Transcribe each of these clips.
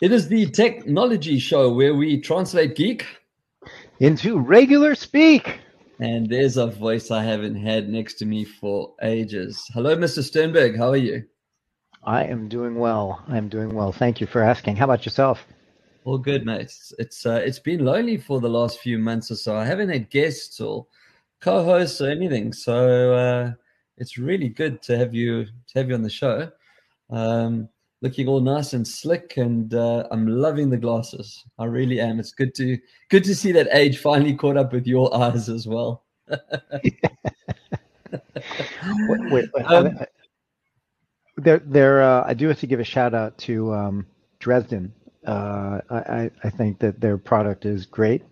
It is the technology show where we translate geek into regular speak. And there's a voice I haven't had next to me for ages. Hello, Mr. Sternberg. How are you? I am doing well. I am doing well. Thank you for asking. How about yourself? All good, mate. It's it's, uh, it's been lonely for the last few months or so. I haven't had guests or co-hosts or anything, so uh, it's really good to have you to have you on the show. Um, looking all nice and slick, and uh, I'm loving the glasses. I really am. It's good to good to see that age finally caught up with your eyes as well. wait, wait, wait, um, there, there. Uh, I do have to give a shout out to um, Dresden. Uh, I, I think that their product is great.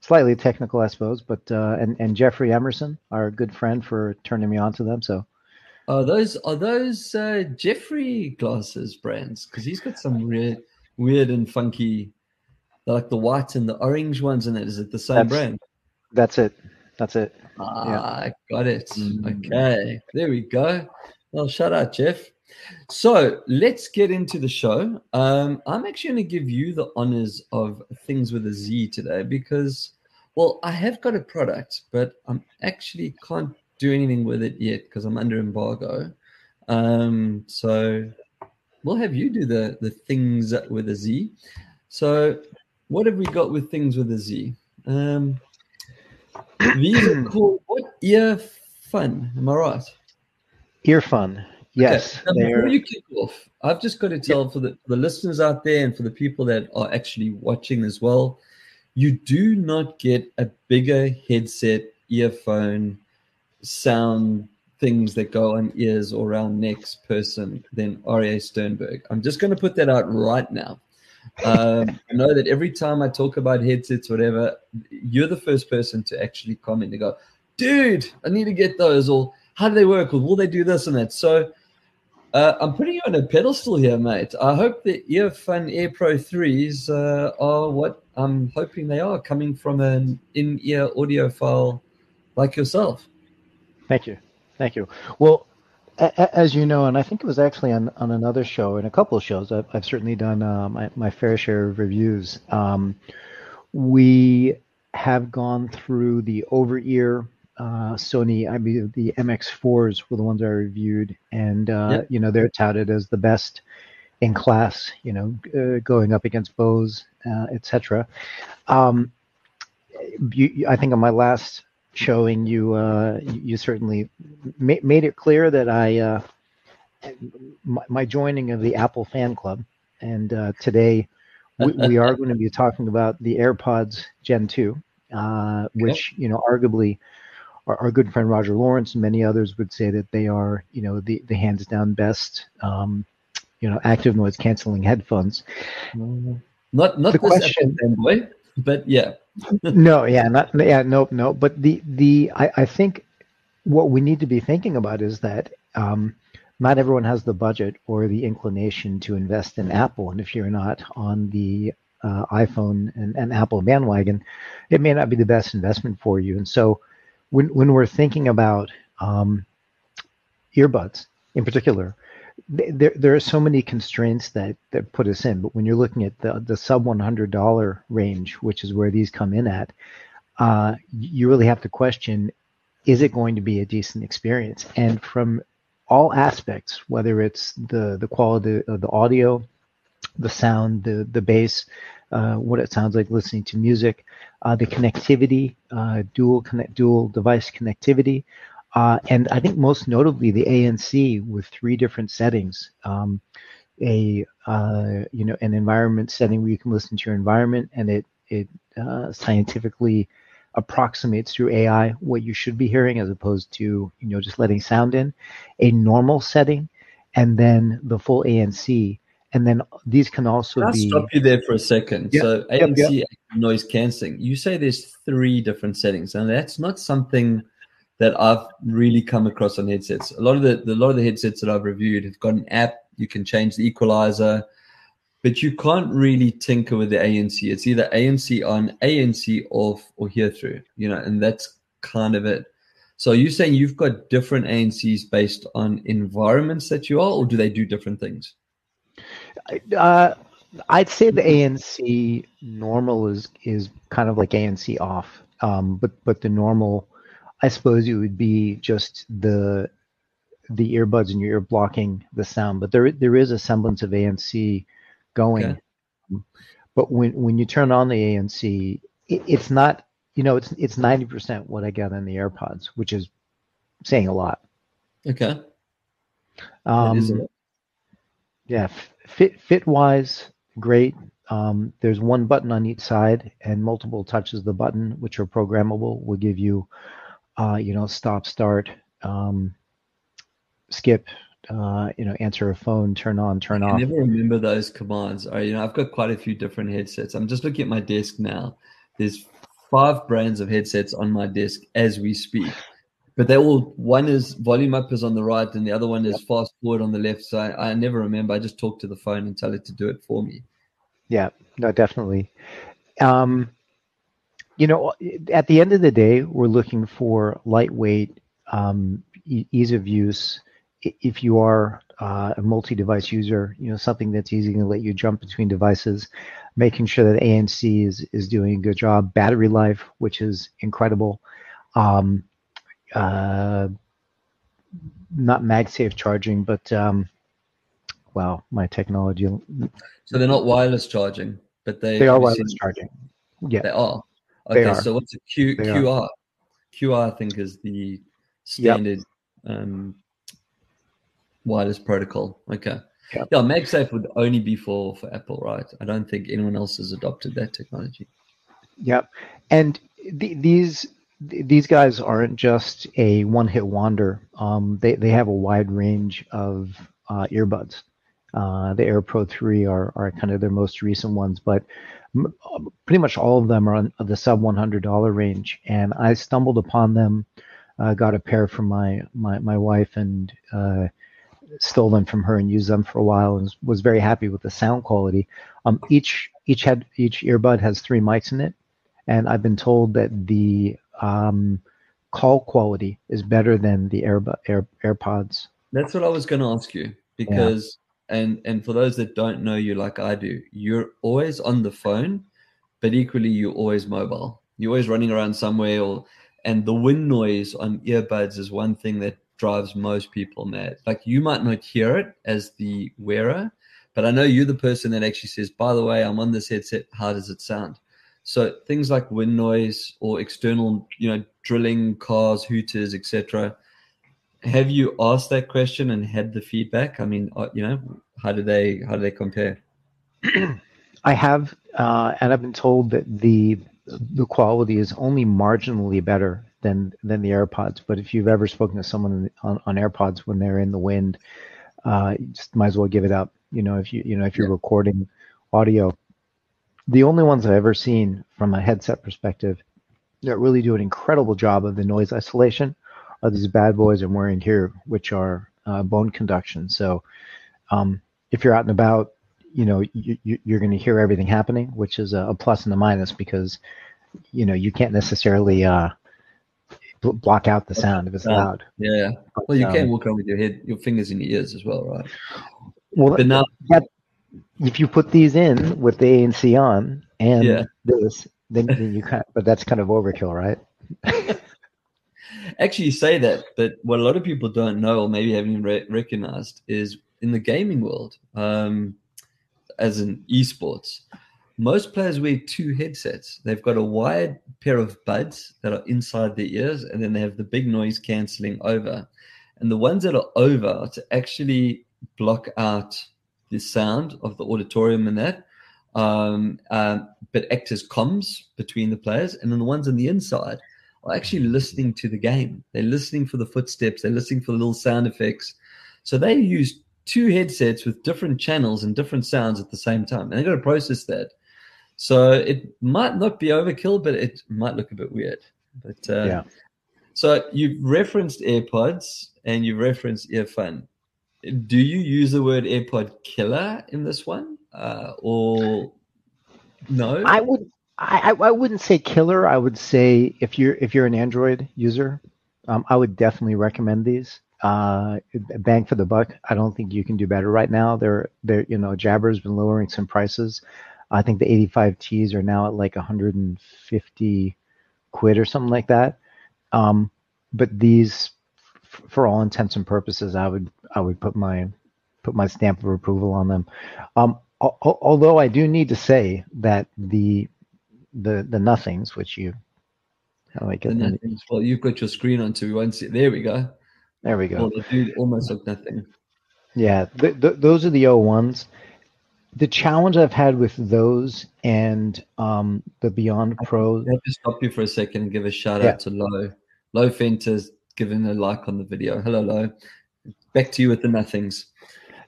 Slightly technical, I suppose, but uh, and and Jeffrey Emerson, our good friend, for turning me on to them. So are those are those uh, Jeffrey glasses brands? Because he's got some weird, weird and funky, like the white and the orange ones. And it is it the same that's, brand? That's it. That's it. Ah, yeah. got it. Mm. Okay, there we go. Well, shout out, Jeff. So let's get into the show. Um, I'm actually going to give you the honors of things with a Z today because, well, I have got a product, but I'm actually can't do anything with it yet because I'm under embargo. Um, so we'll have you do the the things with a Z. So what have we got with things with a Z? Um, these are called what ear fun? Am I right? EarFun. Yes. Okay. before you kick off, I've just got to tell yeah. for the, the listeners out there and for the people that are actually watching as well, you do not get a bigger headset earphone sound things that go on ears or around necks person than Aryeh Sternberg. I'm just going to put that out right now. Um, I know that every time I talk about headsets, whatever, you're the first person to actually comment and go, dude, I need to get those, or how do they work, or will they do this and that? So uh, I'm putting you on a pedestal here, mate. I hope the Earfun Air Pro 3s uh, are what I'm hoping they are, coming from an in ear audiophile like yourself. Thank you. Thank you. Well, a- as you know, and I think it was actually on, on another show, and a couple of shows, I've, I've certainly done uh, my, my fair share of reviews. Um, we have gone through the over ear uh, Sony, I mean, the MX4s were the ones I reviewed, and uh, yep. you know they're touted as the best in class. You know, uh, going up against Bose, uh, etc. Um, I think on my last showing you uh, you certainly ma- made it clear that I uh, my, my, joining of the Apple fan club, and uh, today we, we, are going to be talking about the AirPods Gen two, uh, which you know arguably our, our, good friend Roger Lawrence and many others would say that they are you know the the hands down best um, you know active noise canceling headphones. Not not the question, boy, but yeah no, yeah, not yeah, nope, no. But the the I, I think what we need to be thinking about is that um, not everyone has the budget or the inclination to invest in Apple, and if you're not on the uh, iPhone and, and Apple bandwagon, it may not be the best investment for you. And so, when when we're thinking about um, earbuds in particular, there there are so many constraints that that put us in. But when you're looking at the the sub one hundred dollar range, which is where these come in at, uh, you really have to question: Is it going to be a decent experience? And from all aspects, whether it's the the quality of the audio, the sound, the the bass, uh, what it sounds like listening to music, uh, the connectivity, uh, dual connect, dual device connectivity, uh, and I think most notably the ANC with three different settings. Um, a uh, you know an environment setting where you can listen to your environment and it it uh, scientifically approximates through AI what you should be hearing as opposed to you know just letting sound in. A normal setting, and then the full ANC. And then these can also I'll be. stop you there for a second. Yep, so ANC yep, yep. noise cancelling. You say there's three different settings, and that's not something that I've really come across on headsets. A lot of the, the lot of the headsets that I've reviewed have got an app. You can change the equalizer, but you can't really tinker with the ANC. It's either ANC on, ANC off, or hear through. You know, and that's kind of it. So you saying you've got different ANCs based on environments that you are, or do they do different things? Uh, I'd say the ANC normal is is kind of like ANC off, um, but but the normal, I suppose it would be just the the earbuds in your ear blocking the sound. But there there is a semblance of ANC going. Okay. But when when you turn on the ANC, it, it's not you know it's it's ninety percent what I got on the AirPods, which is saying a lot. Okay. Um, yeah, fit fit wise, great. Um, there's one button on each side, and multiple touches of the button, which are programmable, will give you, uh, you know, stop, start, um, skip, uh, you know, answer a phone, turn on, turn off. I never remember those commands. I, you know, I've got quite a few different headsets. I'm just looking at my desk now. There's five brands of headsets on my desk as we speak but they all one is volume up is on the right and the other one is yep. fast forward on the left. So I, I, never remember. I just talk to the phone and tell it to do it for me. Yeah, no, definitely. Um, you know, at the end of the day, we're looking for lightweight, um, e- ease of use. If you are uh, a multi-device user, you know something that's easy to let you jump between devices, making sure that ANC is is doing a good job. Battery life, which is incredible. Um, uh, not MagSafe charging, but um, wow, my technology. So they're not wireless charging, but they they are wireless charging. Yeah, they are. Okay, so what's a Q, they QR? Are. QR, I think, is the standard yep. um, wireless protocol. Okay. Yep. Yeah, MagSafe would only be for for Apple, right? I don't think anyone else has adopted that technology. Yep, and these these guys aren't just a one-hit wonder. Um, they they have a wide range of uh, earbuds. Uh, the AirPro 3 are, are kind of their most recent ones, but pretty much all of them are on the sub $100 range. And I stumbled upon them, uh, got a pair from my my, my wife, and uh, stole them from her and used them for a while, and was very happy with the sound quality. Um, each each had each earbud has three mics in it, and I've been told that the um, call quality is better than the Air, Air, AirPods. That's what I was going to ask you because. And and for those that don't know you like I do, you're always on the phone, but equally you're always mobile. You're always running around somewhere, or and the wind noise on earbuds is one thing that drives most people mad. Like you might not hear it as the wearer, but I know you're the person that actually says, "By the way, I'm on this headset. How does it sound?" So things like wind noise or external, you know, drilling, cars, hooters, etc. Have you asked that question and had the feedback? I mean, uh, you know, how do they how do they compare? I have, uh, and I've been told that the the quality is only marginally better than than the AirPods. But if you've ever spoken to someone on, on AirPods when they're in the wind, uh, you just might as well give it up. You know, if you you know if you're yeah. recording audio, the only ones I've ever seen from a headset perspective that really do an incredible job of the noise isolation are these bad boys I'm wearing here, which are uh, bone conduction. So um, if you're out and about, you know, you, are going to hear everything happening, which is a, plus and a minus because, you know, you can't necessarily uh, block out the sound if it's loud. Yeah. Well, you um, can walk around with your head, your fingers in your ears as well, right? Well, but now, that, if you put these in with the ANC on and yeah. this, then, then you kind. But that's kind of overkill, right? Actually, you say that, but what a lot of people don't know, or maybe haven't re- recognized, is in the gaming world, um, as in esports, most players wear two headsets. They've got a wired pair of buds that are inside their ears, and then they have the big noise canceling over. And the ones that are over are to actually block out the sound of the auditorium and that, um, um, but act as comms between the players. And then the ones on the inside are actually listening to the game. They're listening for the footsteps, they're listening for the little sound effects. So they use two headsets with different channels and different sounds at the same time. And they've got to process that. So it might not be overkill, but it might look a bit weird. But uh, yeah. So you've referenced AirPods and you've referenced earphone do you use the word AirPod killer in this one, uh, or no? I would. I, I wouldn't say killer. I would say if you're if you're an Android user, um, I would definitely recommend these. uh, bang for the buck. I don't think you can do better right now. They're, they're, you know, Jabra's been lowering some prices. I think the 85Ts are now at like 150 quid or something like that. Um, but these, f- for all intents and purposes, I would, I would put my, put my stamp of approval on them. Um, al- al- although I do need to say that the, the, the nothings, which you, how do I get The nothings. Well, you've got your screen on, so we won't see. There we go. There we go. Well, they almost look nothing. Yeah, th- th- those are the O1s. The challenge I've had with those and um, the Beyond Pro, have to stop you for a second and give a shout Yeah. out to Lo. Lo Fenter's giving a like on the video. Hello, Lo. Back to you with the nothings.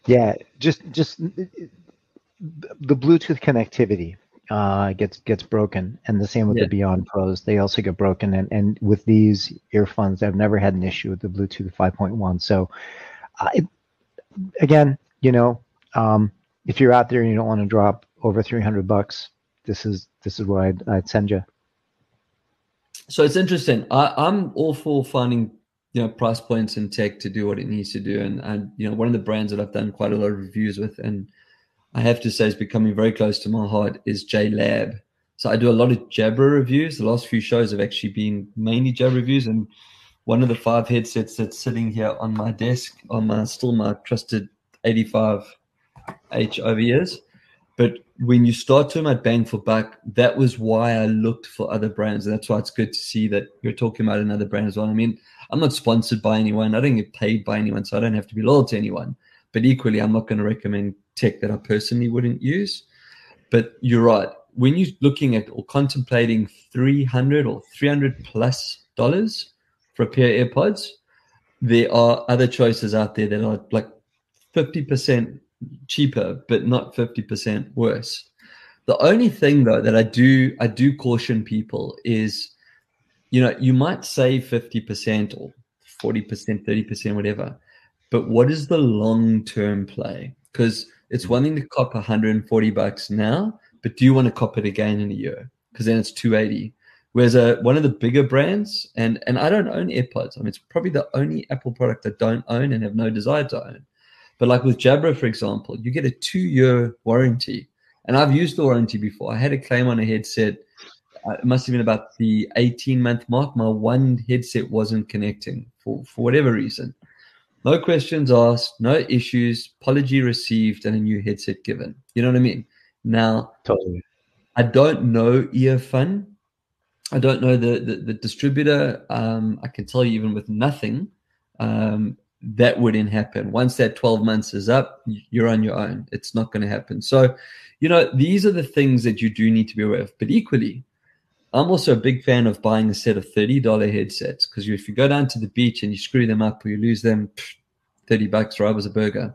yeah, just just the Bluetooth connectivity uh, gets gets broken, and the same with Yeah. the Beyond Pros. They also get broken, and and with these earphones, I've never had an issue with the Bluetooth 5.1. So, uh, it, again, you know, um, if you're out there and you don't want to drop over 300 bucks, this is this is where I'd, I'd send you. So it's interesting. I, I'm all for finding you know price points in tech to do what it needs to do, and and you know one of the brands that I've done quite a lot of reviews with, and I have to say is becoming very close to my heart is JLab. So I do a lot of Jabra reviews. The last few shows have actually been mainly Jabra reviews, and one of the five headsets that's sitting here on my desk on my still my trusted 85H over years. But when you start talking about bang for buck, that was why I looked for other brands. And that's why it's good to see that you're talking about another brand as well. I mean, I'm not sponsored by anyone. I don't get paid by anyone, so I don't have to be loyal to anyone. But equally, I'm not going to recommend tech that I personally wouldn't use. But you're right. When you're looking at or contemplating 300 or 300 plus dollars for a pair of AirPods, there are other choices out there that are like 50% cheaper, but not 50% worse. The only thing though that I do I do caution people is, you know, you might save 50% or 40%, 30%, whatever. But what is the long-term play? Because it's one thing to cop 140 bucks now, but do you want to cop it again in a year? Because then it's 280. Whereas uh, one of the bigger brands, and and I don't own AirPods. I mean, it's probably the only Apple product I don't own and have no desire to own. But like with Jabra, for example, you get a two-year warranty, and I've used the warranty before. I had a claim on a headset. Uh, it must have been about the 18-month mark. My one headset wasn't connecting for for whatever reason. No questions asked, no issues, apology received, and a new headset given. You know what I mean? Now, Totally. I don't know Earfun. I don't know the the, the distributor. Um, I can tell you even with nothing, um, that wouldn't happen. Once that 12 months is up, you're on your own. It's not going to happen. So, you know, these are the things that you do need to be aware of. But equally, I'm also a big fan of buying a set of $30 headsets because if you go down to the beach and you screw them up or you lose them, pff, 30 bucks right as a burger.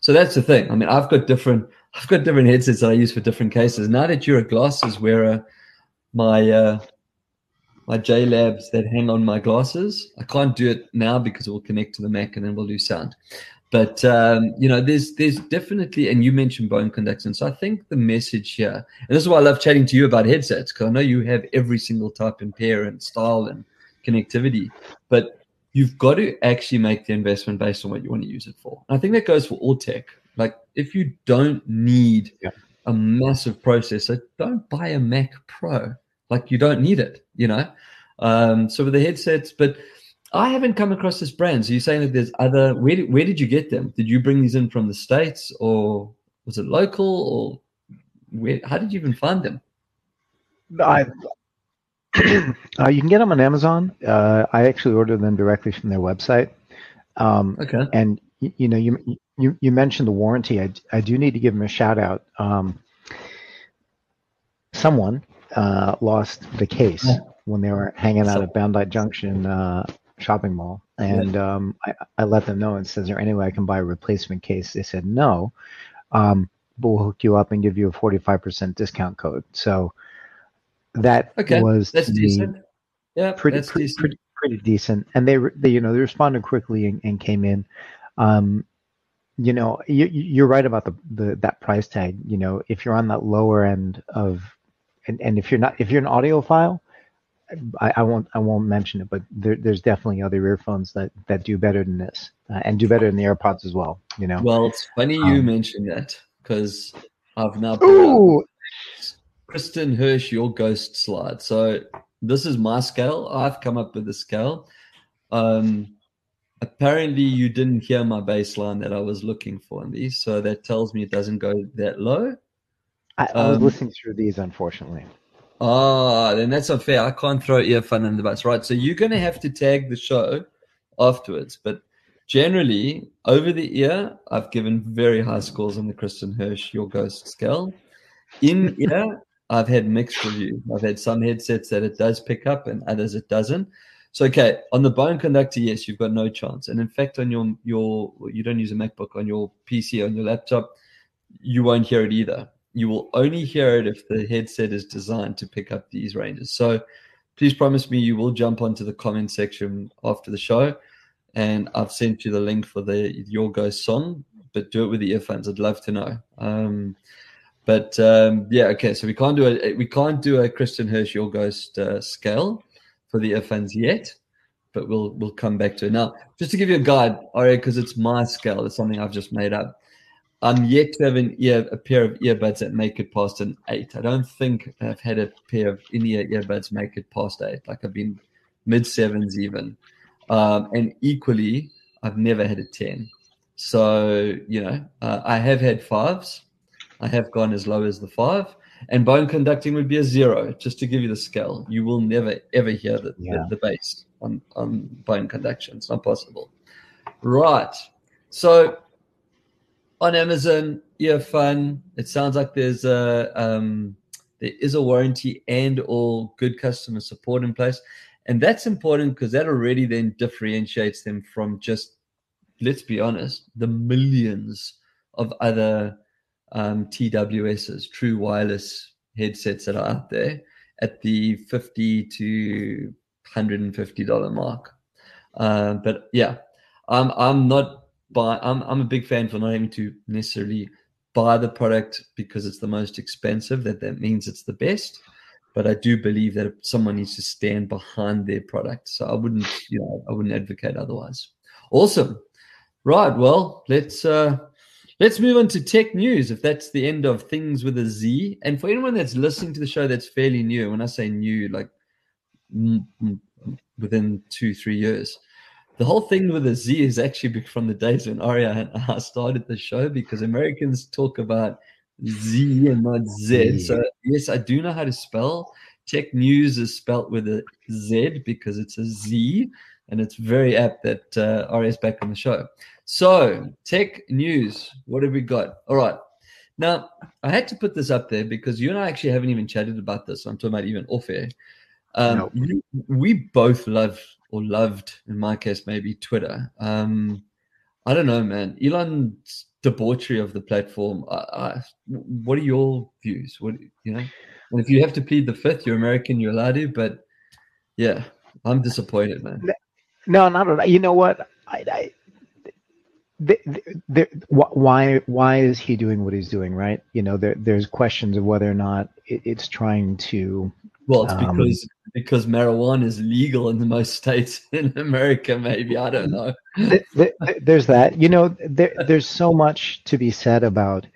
So that's the thing. I mean, I've got different I've got different headsets that I use for different cases. Now that you're a glasses wearer, my uh, my J Labs that hang on my glasses, I can't do it now because it will connect to the Mac and then we'll lose sound. But um, you know, there's there's definitely, and you mentioned bone conduction. So I think the message here, and this is why I love chatting to you about headsets because I know you have every single type and pair and style and connectivity, but you've got to actually make the investment based on what you want to use it for. And I think that goes for all tech. Like if you don't need Yeah. a massive processor, don't buy a Mac Pro. Like you don't need it, you know. Um, so with the headsets, but I haven't come across this brand. So you're saying that there's other. Where did, where did you get them? Did you bring these in from the states, or was it local, or where? How did you even find them? I, uh, you can get them on Amazon. Uh, I actually ordered them directly from their website. Um, Okay. and y- you know, you you you mentioned the warranty. I, I do need to give them a shout out. Um, someone uh, lost the case when they were hanging out So- at Bondi Junction uh, shopping mall, and um, I, I let them know and says, "Is there any way I can buy a replacement case?" They said no, um, but we'll hook you up and give you a forty five percent discount code. So that Okay, was That's decent. Yeah, pretty that's pretty, decent. pretty pretty decent and they, they you know they responded quickly and, and came in um you know you, you're right about the, the that price tag you know if you're on that lower end of and, and if you're not if you're an audiophile I, I, won't I won't mention it, but there, there's definitely other earphones that that do better than this uh, and do better than the AirPods as well. You know. Well, it's funny you um, mentioned that because I've now ooh. Kristin Hersh your ghost slide. So this is my scale. I've come up with the scale. Um, apparently you didn't hear my baseline that I was looking for in these, so that tells me it doesn't go that low. I, I was um, listening through these, unfortunately. Ah, then that's unfair. I can't throw earphone in the bus, right? So you're going to have to tag the show afterwards. But generally, over the ear, I've given very high scores on the Kristin Hersh Your Ghost scale. In ear, I've had mixed reviews. I've had some headsets that it does pick up, and others it doesn't. So okay, on the bone conductor, yes, you've got no chance. And in fact, on your your you don't use a MacBook on your PC on your laptop, you won't hear it either. You will only hear it if the headset is designed to pick up these ranges. So please promise me you will jump onto the comment section after the show, and I've sent you the link for the Your Ghost song. But do it with the earphones. I'd love to know. Um, but um, yeah, okay. So we can't do a we can't do a Kristin Hersh Your Ghost uh, scale for the earphones yet, but we'll we'll come back to it now. Just to give you a guide, all right, because it's my scale. It's something I've just made up. I'm yet to have an ear, a pair of earbuds that make it past an eight. I don't think I've had a pair of in-ear earbuds make it past eight. Like I've been mid sevens even, um, and equally, I've never had a ten. So you know, uh, I have had fives. I have gone as low as the five, and bone conducting would be a zero. Just to give you the scale, you will never ever hear the, yeah. the, the bass on on bone conduction. It's not possible. Right. So on Amazon, Earfun. It sounds like there's a um, there is a warranty and all good customer support in place, and that's important because that already then differentiates them from just let's be honest, the millions of other um, TWSs, true wireless headsets that are out there at the fifty to hundred and fifty dollar mark. Uh, but yeah, I'm I'm not buy. I'm I'm a big fan for not having to necessarily buy the product because it's the most expensive. That that means it's the best. But I do believe that someone needs to stand behind their product. So I wouldn't, you know, I wouldn't advocate otherwise. Awesome. Right. Well, let's uh let's move on to tech news. If that's the end of things with a Z, and for anyone that's listening to the show that's fairly new, when I say new, like within two three years, the whole thing with the Z is actually from the days when Aryeh and I started the show because Americans talk about Z and not Z. So yes, I do know how to spell. Tech news is spelt with a Z because it's a Z, and it's very apt that uh, Aryeh is back on the show. So tech news, what have we got? All right. Now, I had to put this up there because you and I actually haven't even chatted about this. I'm talking about even off air. Um, no. we both love or loved, in my case, maybe Twitter. Um, I don't know, man. Elon's debauchery of the platform. I, I, what are your views? What you know? And if you have to plead the fifth, you're American, you're allowed to. But yeah, I'm disappointed, man. No, not at all. You know what? I, I the, the, why why is he doing what he's doing? Right? You know, there, there's questions of whether or not it, it's trying to well, it's um, because because marijuana is legal in the most states in America. Maybe I don't know. there's that. You know, there, there's so much to be said about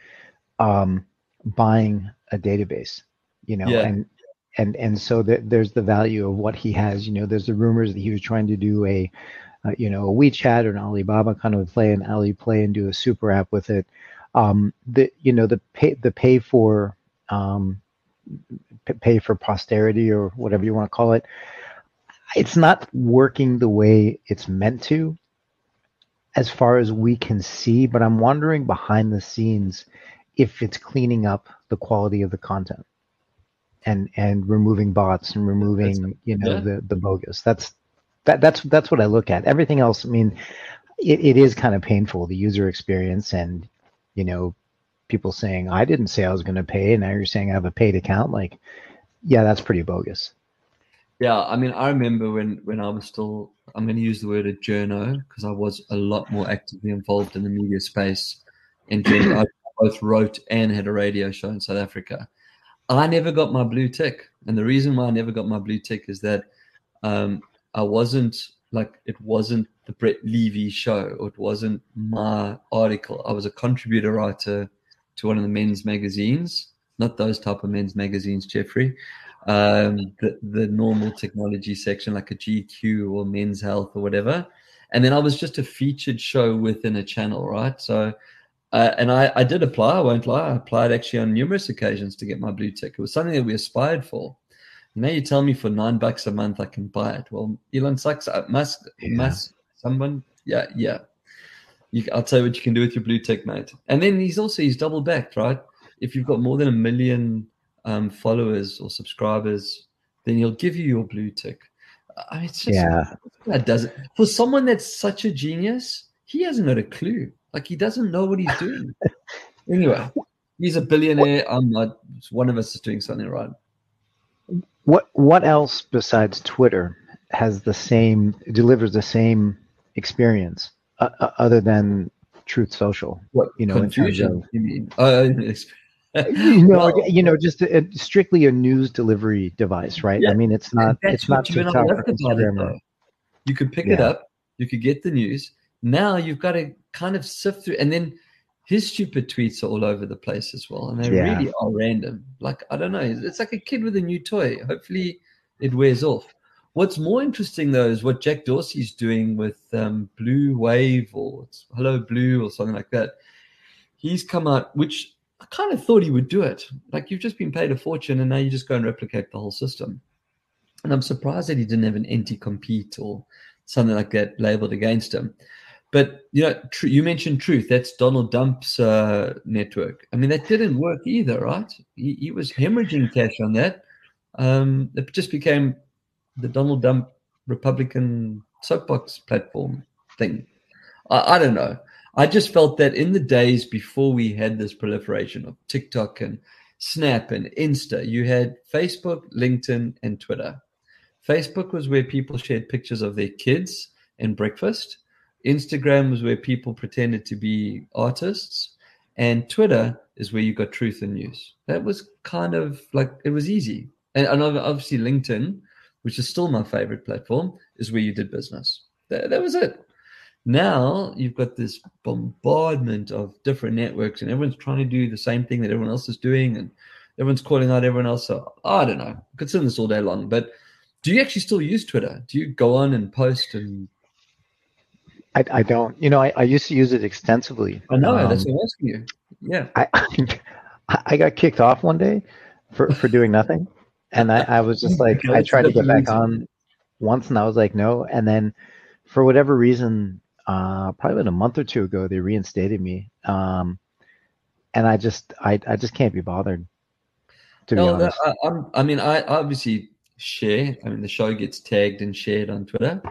um, buying a database. You know, yeah. and and and so the, there's the value of what he has. You know, there's the rumors that he was trying to do a uh, you know a WeChat or an Alibaba kind of play an Alipay and do a super app with it. Um, the you know the pay the pay for um, pay for posterity or whatever you want to call it. It's not working the way it's meant to as far as we can see but i'm wondering behind the scenes if it's cleaning up the quality of the content and and removing bots and removing you know yeah. the the bogus. That's that that's that's what i look at. Everything else i mean it, it is kind of painful the user experience and you know people saying, I didn't say I was going to pay, and now you're saying I have a paid account. Like, yeah, that's pretty bogus. Yeah, I mean, I remember when when I was still, I'm going to use the word a journo because I was a lot more actively involved in the media space. General, I both wrote and had a radio show in South Africa. I never got my blue tick, and the reason why I never got my blue tick is that um, I wasn't like it wasn't the Brett Levy show, or it wasn't my article. I was a contributor writer to one of the men's magazines, not those type of men's magazines, Jeffrey. Um, the the normal technology section, like a GQ or Men's Health or whatever. And then I was just a featured show within a channel, right? So uh, and I, I did apply, I won't lie. I applied actually on numerous occasions to get my blue tick. It was something that we aspired for. Now you tell me for nine bucks a month I can buy it. Well, Elon sucks. Uh, must, yeah. must someone, yeah, yeah. You, I'll tell you what you can do with your blue tick, mate. And then he's also he's double backed, right? If you've got more than a million um, followers or subscribers, then he'll give you your blue tick. I mean, it's just, yeah, that does it for someone that's such a genius. He hasn't got a clue. Like he doesn't know what he's doing. anyway, he's a billionaire. I'm not. One of us is doing something right. What What else besides Twitter has the same delivers the same experience uh, uh, other than Truth Social? What you know? Confusion? Of, you mean? Uh, you know, well, you know, just a, a, strictly a news delivery device, right? Yeah, I mean, it's not. It's not TikTok or Instagram. You could pick yeah. it up. You could get the news. Now you've got to kind of sift through, and then his stupid tweets are all over the place as well, and they yeah. really are random. Like I don't know, it's like a kid with a new toy. Hopefully, it wears off. What's more interesting though is what Jack Dorsey's doing with um, Blue Wave or Hello Blue or something like that. He's come out, which I kind of thought he would do it. Like you've just been paid a fortune, and now you just go and replicate the whole system. And I'm surprised that he didn't have an anti-compete or something like that labeled against him. But you know, tr- you mentioned Truth. That's Donald Dump's uh, network. I mean, that didn't work either, right? He, he was hemorrhaging cash on that. Um, it just became the Donald Dump Republican soapbox platform thing. I, I don't know. I just felt that in the days before we had this proliferation of TikTok and Snap and Insta, you had Facebook, LinkedIn, and Twitter. Facebook was where people shared pictures of their kids and breakfast. Instagram was where people pretended to be artists, and Twitter is where you got truth and news. That was kind of like it was easy, and, and obviously LinkedIn, which is still my favorite platform, is where you did business. That, that was it. Now you've got this bombardment of different networks, and everyone's trying to do the same thing that everyone else is doing, and everyone's calling out everyone else. So I don't know. I could sit this all day long, but do you actually still use Twitter? Do you go on and post and I, I don't. You know, I, I used to use it extensively. I know. Um, that's what I'm asking you. Yeah. I I got kicked off one day for, for doing nothing. And I, I was just like, I tried to get back on once and I was like, no. And then for whatever reason, uh, probably about a month or two ago, they reinstated me. Um, and I just, I, I just can't be bothered. To no, be honest. I, I mean, I obviously share. I mean, the show gets tagged and shared on Twitter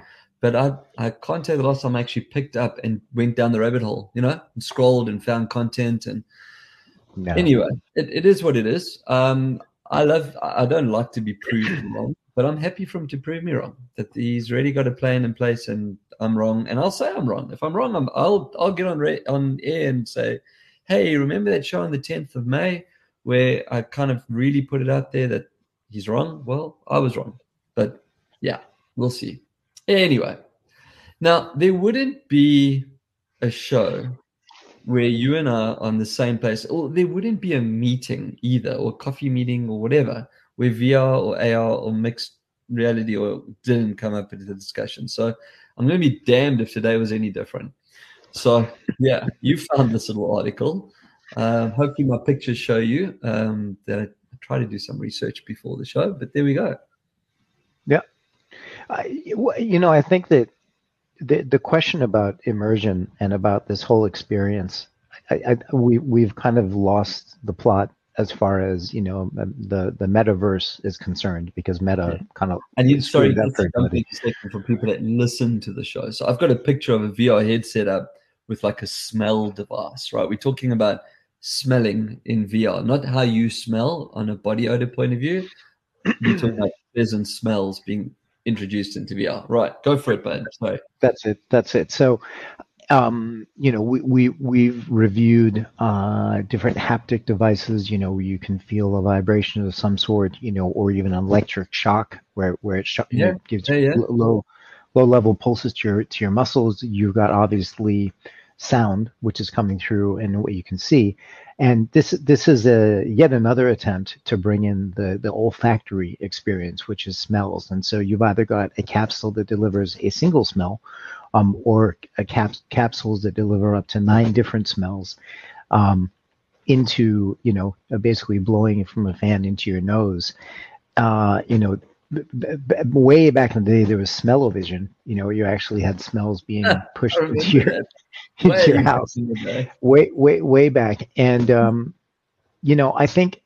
but I, I can't tell the last time I actually picked up and went down the rabbit hole, you know, and scrolled and found content. And no. anyway, it, it is what it is. Um, I love, I don't like to be proven wrong, but I'm happy for him to prove me wrong. That he's really got a plan in place, and I'm wrong, and I'll say I'm wrong. If I'm wrong, I'm, I'll I'll get on re- on air and say, hey, remember that show on the 10th of May where I kind of really put it out there that he's wrong? Well, I was wrong, but yeah, we'll see. Anyway, now there wouldn't be a show where you and I are on the same place, or there wouldn't be a meeting either, or coffee meeting, or whatever, where VR or AR or mixed reality or didn't come up into the discussion. So I'm going to be damned if today was any different. So yeah, you found this little article. Um, hopefully, my pictures show you um, that I try to do some research before the show, but there we go. Yeah, you know, I think that the the question about immersion and about this whole experience, I, I, we we've kind of lost the plot as far as you know um, the the metaverse is concerned because meta yeah. kind of and you sorry that's something for people that listen to the show. So i've got a picture of a vr headset up with like a smell device right? We're talking about smelling in vr not how you smell on a body odor point of view. You're talking about pleasant smells being introduced into VR. Right, go for it, Ben. Sorry. That's it. That's it. So, um, you know, we, we we've reviewed uh, different haptic devices. You know, where you can feel a vibration of some sort. You know, or even an electric shock where where it sh- yeah. you know, gives yeah, yeah. low low level pulses to your to your muscles. You've got obviously sound which is coming through and what you can see and this this is a yet another attempt to bring in the the olfactory experience which is smells. And so you've either got a capsule that delivers a single smell um, or a cap- capsules that deliver up to nine different smells um, into you know basically blowing it from a fan into your nose. Uh, you know b- b- way back in the day there was smell-o-vision you know you actually had smells being pushed into your into your house. way way way back. And um you know i think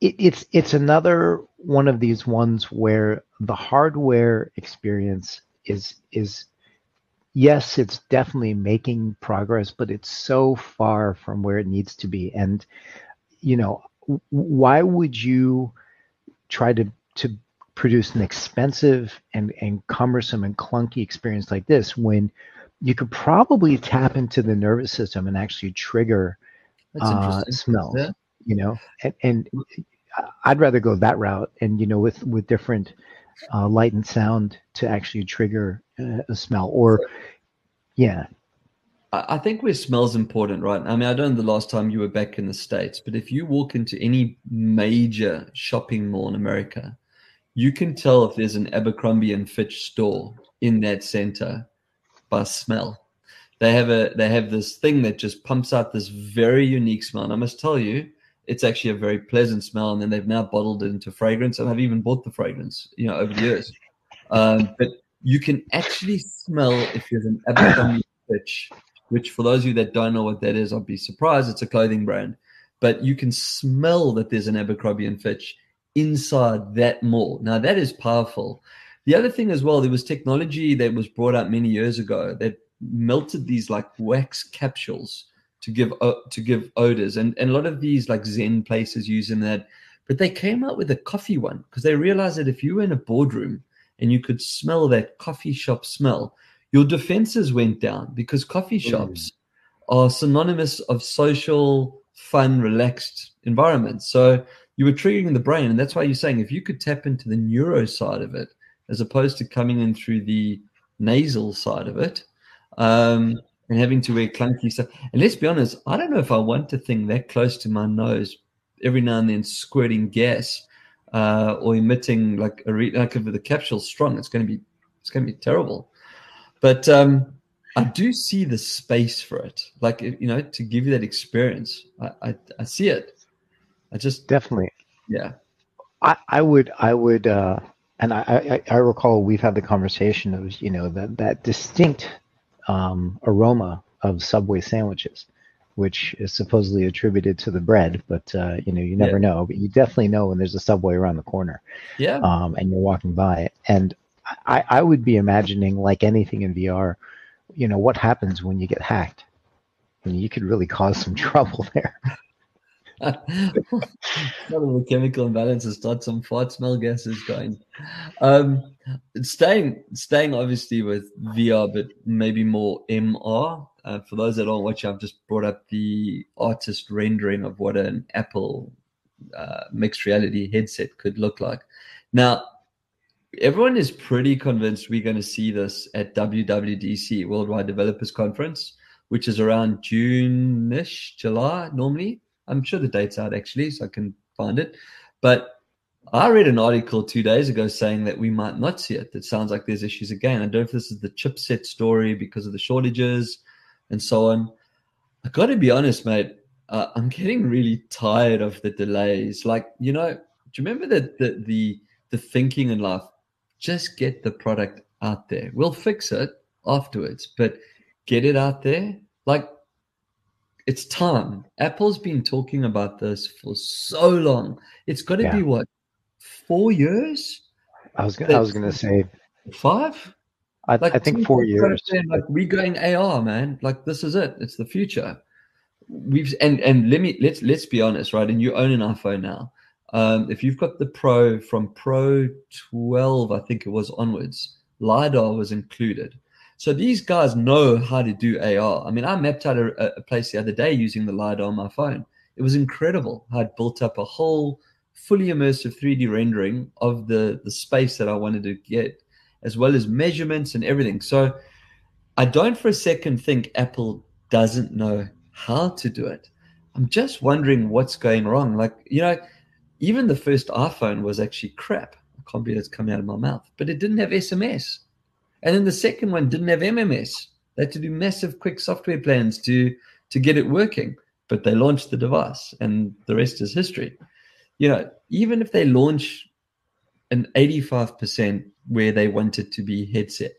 it, it's it's another one of these ones where the hardware experience is is yes it's definitely making progress but it's so far from where it needs to be. And you know why would you try to to produce an expensive and, and cumbersome and clunky experience like this when you could probably tap into the nervous system and actually trigger uh, smells yeah. you know and, and, i'd rather go that route and you know with with different uh, light and sound to actually trigger uh, a smell or yeah I think where smells important, right? I mean, I don't know the last time you were back in the States, but if you walk into any major shopping mall in America, you can tell if there's an Abercrombie and Fitch store in that center by smell. They have a they have this thing that just pumps out this very unique smell. And I must tell you, it's actually a very pleasant smell. And then they've now bottled it into fragrance, and I've even bought the fragrance, you know, over the years. Um, but you can actually smell if there's an Abercrombie Fitch, which for those of you that don't know what that is, I'd be surprised. It's a clothing brand, but you can smell that there's an Abercrombie and Fitch inside that mall. Now that is powerful. The other thing as well, there was technology that was brought out many years ago that melted these like wax capsules to give uh, to give odors, and and a lot of these like Zen places using that. But they came out with a coffee one because they realized that if you were in a boardroom and you could smell that coffee shop smell, your defenses went down because coffee mm. shops mm. are synonymous of social, fun, relaxed environments. So you were triggering the brain, and that's why you're saying if you could tap into the neuro side of it as opposed to coming in through the nasal side of it, um, and having to wear clunky stuff. And let's be honest, I don't know if I want a thing that close to my nose every now and then squirting gas uh, or emitting like a re- like if the capsule's strong, it's going to be it's going to be terrible. But um, I do see the space for it, like you know, to give you that experience. I, I, I see it. I just definitely, yeah. I, I would, I would, uh, and I, I, I recall we've had the conversation of you know that that distinct um, aroma of Subway sandwiches, which is supposedly attributed to the bread, but uh, you know you never yeah. know. But you definitely know when there's a Subway around the corner, yeah, um, and you're walking by it. And I, I would be imagining like anything in VR, you know, what happens when you get hacked? I mean, you could really cause some trouble there. The chemical imbalances start some fart smell gases going. Um, staying staying obviously with VR, but maybe more MR. Uh, for those that aren't watching, I've just brought up the artist rendering of what an Apple uh, mixed reality headset could look like. Now, everyone is pretty convinced we're going to see this at WWDC, Worldwide Developers Conference, which is around June-ish, July normally. I'm sure the date's out actually, so I can find it. But I read an article two days ago saying that we might not see it. It sounds like there's issues again. I don't know if this is the chipset story because of the shortages and so on. I got to be honest, mate. Uh, I'm getting really tired of the delays. Like, you know, do you remember the, the the the thinking in life? Just get the product out there. We'll fix it afterwards, but get it out there. Like it's time. Apple's been talking about this for so long. It's got to yeah. be what four years. I was gonna, I was going to say five. I, like, I think four years. Saying, like we're going AR, man. Like this is it. It's the future. We've and and let me let's let's be honest, right? And you own an iPhone now. Um, if you've got the Pro from Pro 12, I think it was onwards, lidar was included. So these guys know how to do AR. I mean, I mapped out a, a place the other day using the LiDAR on my phone. It was incredible. I'd built up a whole fully immersive 3D rendering of the, the space that I wanted to get, as well as measurements and everything. So I don't for a second think Apple doesn't know how to do it. I'm just wondering what's going wrong. Like, you know, even the first iPhone was actually crap. I can't believe it's coming out of my mouth, but it didn't have SMS. And then the second one didn't have MMS. They had to do massive quick software plans to to get it working. But they launched the device, and the rest is history. You know, even if they launch an 85% where they want it to be headset,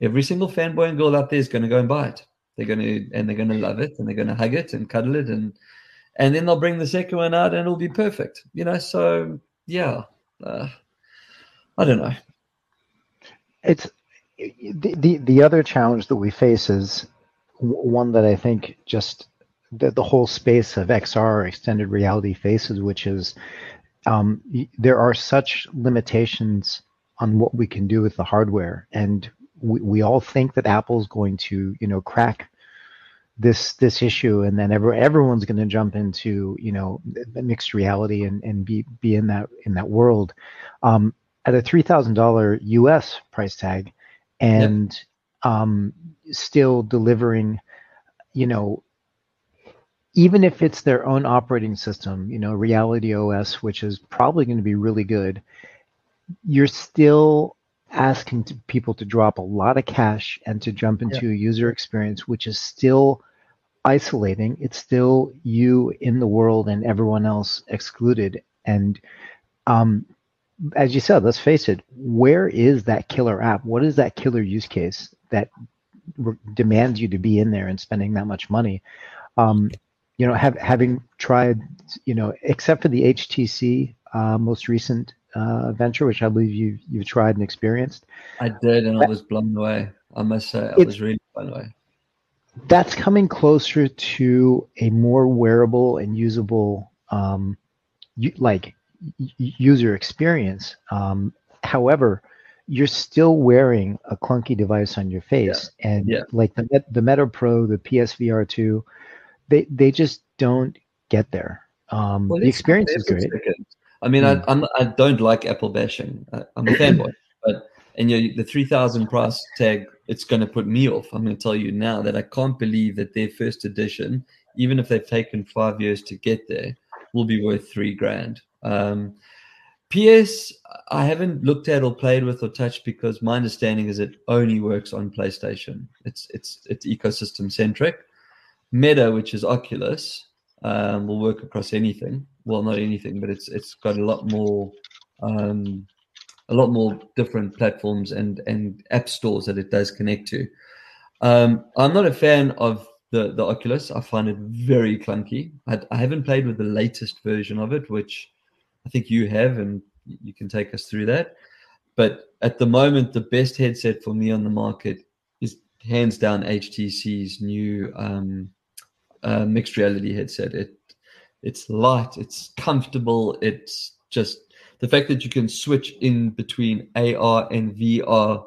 every single fanboy and girl out there is going to go and buy it. They're going to and they're going to love it and they're going to hug it and cuddle it and and then they'll bring the second one out and it'll be perfect. You know, so yeah, uh, I don't know. It's the, the the other challenge that we face is one that I think just the, the whole space of XR extended reality faces, which is um, there are such limitations on what we can do with the hardware, and we, we all think that Apple's going to, you know, crack this this issue, and then every, everyone's going to jump into, you know, mixed reality and, and be be in that in that world. Um, at a three thousand dollar U.S. price tag, and yep. um, still delivering, you know, even if it's their own operating system, you know, Reality OS, which is probably going to be really good, you're still asking to people to drop a lot of cash and to jump into yeah. a user experience which is still isolating it's still you in the world and everyone else excluded and um, as you said let's face it where is that killer app what is that killer use case that re- demands you to be in there and spending that much money um, you know have, having tried you know except for the htc uh, most recent uh, venture, which I believe you you've tried and experienced. I did, and I was blown away. I must say, I was really blown away. That's coming closer to a more wearable and usable, um, like user experience. Um, however, you're still wearing a clunky device on your face, yeah. and yeah. like the the Meta Pro, the PSVR two, they they just don't get there. Um, well, the experience is great. Second. I mean, mm. I I'm, I do not like Apple bashing. I, am a fanboy, but and you know, the three thousand price tag, it's going to put me off. I'm going to tell you now that I can't believe that their first edition, even if they've taken five years to get there, will be worth three grand. Um, PS, I haven't looked at or played with or touched because my understanding is it only works on PlayStation. It's it's it's ecosystem centric. Meta, which is Oculus, um, will work across anything. Well, not anything, but it's it's got a lot more um, a lot more different platforms and and app stores that it does connect to. Um, I'm not a fan of the the Oculus. I find it very clunky. I, I haven't played with the latest version of it, which I think you have, and you can take us through that. But at the moment, the best headset for me on the market is hands down HTC's new um, uh, mixed reality headset. It it's light, it's comfortable, it's just the fact that you can switch in between AR and VR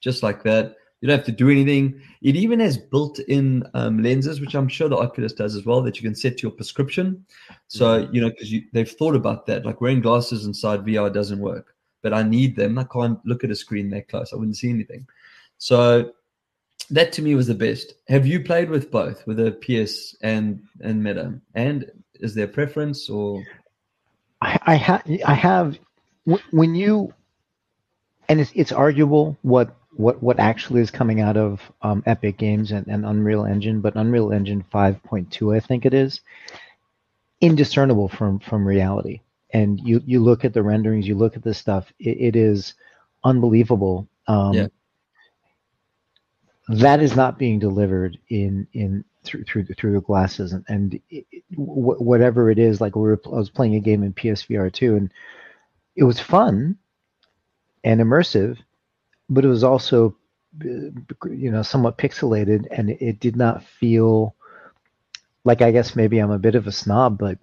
just like that. You don't have to do anything. It even has built-in um, lenses, which I'm sure the Oculus does as well, that you can set to your prescription. So mm-hmm. you know, because they've thought about that. Like wearing glasses inside VR doesn't work, but I need them. I can't look at a screen that close. I wouldn't see anything. So that to me was the best. Have you played with both, with a PS and and Meta? And is there preference or? I I, ha- I have when you, and it's it's arguable what what what actually is coming out of um, Epic Games and, and Unreal Engine, but Unreal Engine 5.2, I think it is, indiscernible from from reality. And you you look at the renderings, you look at the stuff, it, it is unbelievable. Um, yeah that is not being delivered in in through through the, through the glasses and, and it, whatever it is like we were, I was playing a game in PSVR 2 and it was fun and immersive but it was also you know somewhat pixelated and it, it did not feel like I guess maybe I'm a bit of a snob but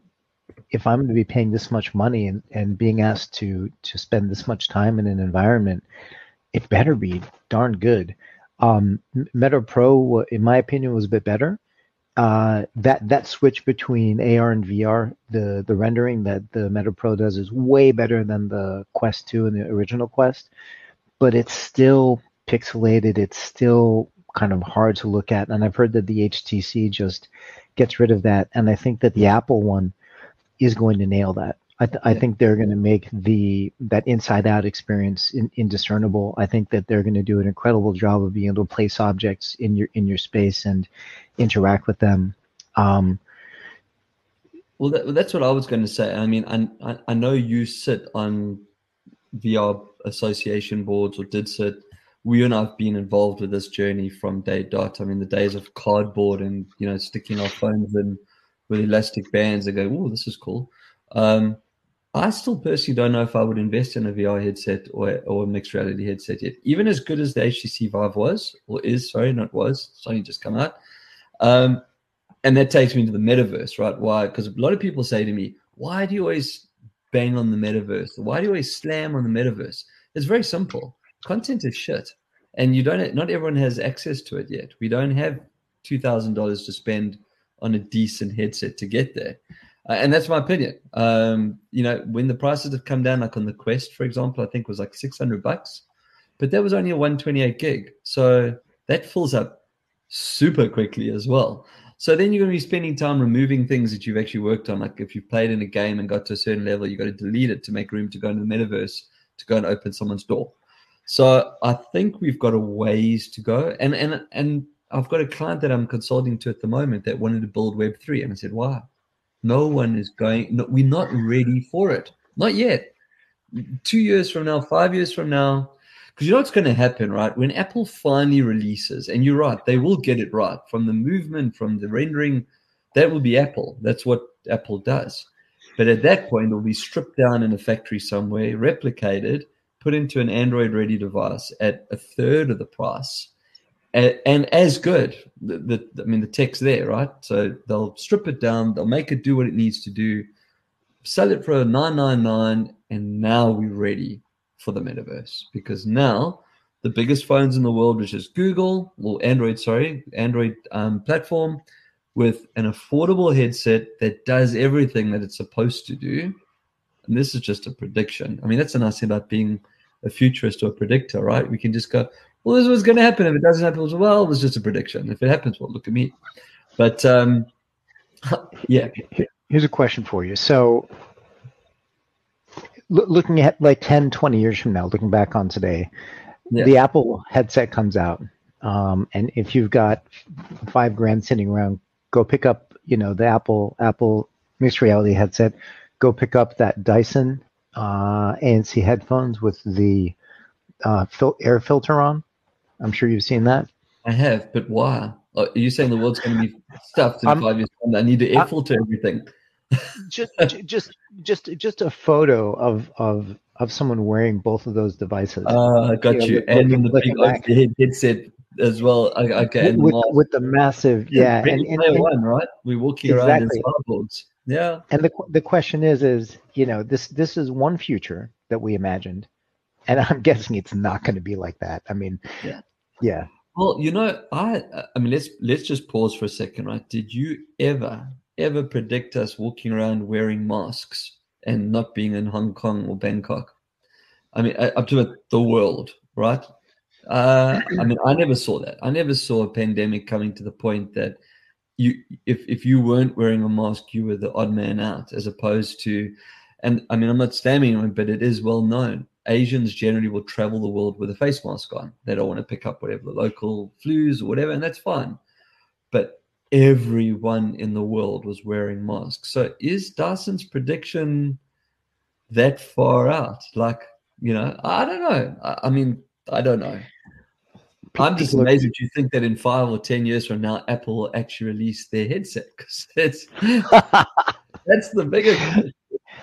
if I'm going to be paying this much money and, and being asked to to spend this much time in an environment it better be darn good Um, Meta Pro, in my opinion, was a bit better. Uh, that that switch between AR and VR, the the rendering that the Meta Pro does is way better than the Quest 2 and the original Quest, but it's still pixelated. It's still kind of hard to look at. And I've heard that the HTC just gets rid of that, and I think that the Apple one is going to nail that. I, th- I think they're going to make the that inside out experience in, indiscernible. I think that they're going to do an incredible job of being able to place objects in your in your space and interact with them. Um, well, that, that's what I was going to say. I mean, I, I know you sit on VR association boards or did sit. We and I've been involved with this journey from day dot. I mean, the days of cardboard and you know sticking our phones in with elastic bands and go, "Oh, this is cool." Um, I still personally don't know if I would invest in a VR headset or, or a mixed reality headset yet. Even as good as the HTC Vive was, or is, sorry, not was, it's only just come out. Um, and that takes me to the metaverse, right? Why? Because a lot of people say to me, why do you always bang on the metaverse? Why do you always slam on the metaverse? It's very simple. Content is shit. And you don't, not everyone has access to it yet. We don't have $2,000 to spend on a decent headset to get there. Uh, and that's my opinion. Um, you know, when the prices have come down, like on the Quest, for example, I think was like 600 bucks, but that was only a 128 gig. So that fills up super quickly as well. So then you're going to be spending time removing things that you've actually worked on. Like if you've played in a game and got to a certain level, you've got to delete it to make room to go into the metaverse to go and open someone's door. So I think we've got a ways to go. And and and I've got a client that I'm consulting to at the moment that wanted to build Web3. And I said, why? No one is going, no, we're not ready for it. Not yet. Two years from now, five years from now, because you know what's going to happen, right? When Apple finally releases, and you're right, they will get it right from the movement, from the rendering, that will be Apple. That's what Apple does. But at that point, it'll be stripped down in a factory somewhere, replicated, put into an Android ready device at a third of the price and, and as good. The, the, I mean, the tech's there, right? So they'll strip it down, they'll make it do what it needs to do, sell it for nine nine nine, and now we're ready for the metaverse because now the biggest phones in the world, which is Google or Android, sorry, Android um, platform, with an affordable headset that does everything that it's supposed to do. And this is just a prediction. I mean, that's the nice thing about being a futurist or a predictor, right? We can just go, well, this was going to happen. If it doesn't happen, well, it was just a prediction. If it happens, well, look at me. But um, yeah. Here's a question for you. So, looking at like 10, 20 years from now, looking back on today, yeah. the Apple headset comes out. Um, and if you've got five grand sitting around, go pick up, you know, the Apple Apple mixed reality headset. Go pick up that Dyson uh, ANC headphones with the uh, fil- air filter on. I'm sure you've seen that. I have, but why? Are you saying the world's going to be stuffed in five years? I need to air filter everything. Just, just, just, just a photo of of of someone wearing both of those devices. Uh, I got you. you. And looking, the big overhead headset as well. Okay, with, with, with, the massive, yeah, yeah and, and, and, one, right? We're walking exactly. around in smartboards. Yeah. And the the question is, is you know, this this is one future that we imagined, and I'm guessing it's not going to be like that. I mean, yeah, yeah. Well, you know, I I mean, let's let's just pause for a second, right? Did you ever ever predict us walking around wearing masks and not being in Hong Kong or Bangkok? I mean, up to the world, right? Uh, I mean, I never saw that. I never saw a pandemic coming to the point that you, if if you weren't wearing a mask, you were the odd man out, as opposed to, and I mean, I'm not stamming on it, but it is well known Asians generally will travel the world with a face mask on. They don't want to pick up whatever the local flus or whatever, and that's fine. But everyone in the world was wearing masks. So is Dyson's prediction that far out? Like, you know, I don't know. I, I mean, I don't know. I'm just amazed that you think that in five or ten years from now, Apple will actually release their headset because that's that's the bigger.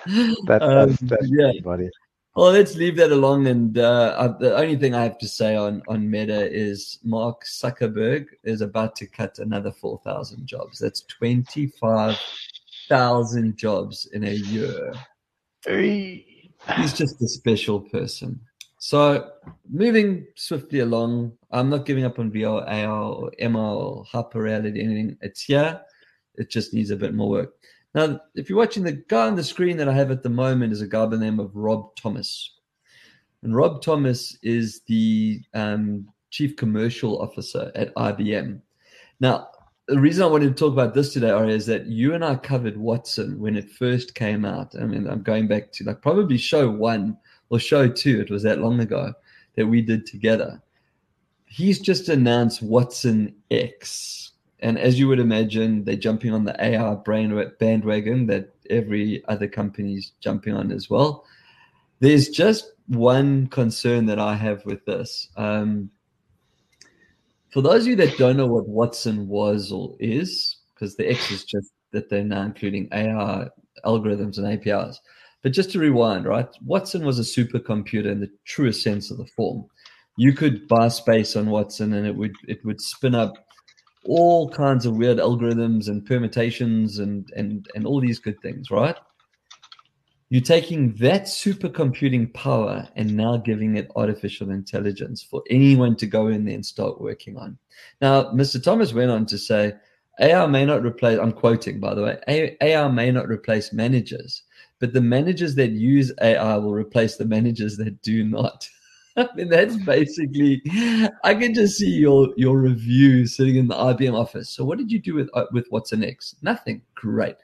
That, that's, um, that's yeah. Funny. Well, let's leave that alone. And uh, the only thing I have to say on, on Meta is Mark Zuckerberg is about to cut another 4,000 jobs. That's 25,000 jobs in a year. He's just a special person. So moving swiftly along, I'm not giving up on VR, AR, or MR, or hyper reality, anything. It's here. It just needs a bit more work. Now, if you're watching the guy on the screen that I have at the moment is a guy by the name of Rob Thomas. And Rob Thomas is the um, chief commercial officer at IBM. Now, the reason I wanted to talk about this today, Ari, is that you and I covered Watson when it first came out. I mean, I'm going back to like probably show one or show two. It was that long ago that we did together. He's just announced Watson X. And as you would imagine, they're jumping on the brain bandwagon that every other company's jumping on as well. There's just one concern that I have with this. Um, for those of you that don't know what Watson was or is, because the X is just that they're now including AI algorithms and APIs. But just to rewind, right? Watson was a supercomputer in the truest sense of the form. You could buy space on Watson and it would it would spin up all kinds of weird algorithms and permutations and and and all these good things, right? You're taking that supercomputing power and now giving it artificial intelligence for anyone to go in there and start working on. Now, Mr. Thomas went on to say, AI may not replace, I'm quoting by the way, AI may not replace managers, but the managers that use AI will replace the managers that do not. I mean, that's basically. I can just see your your review sitting in the IBM office. So, what did you do with uh, with Watson X? Nothing. Great.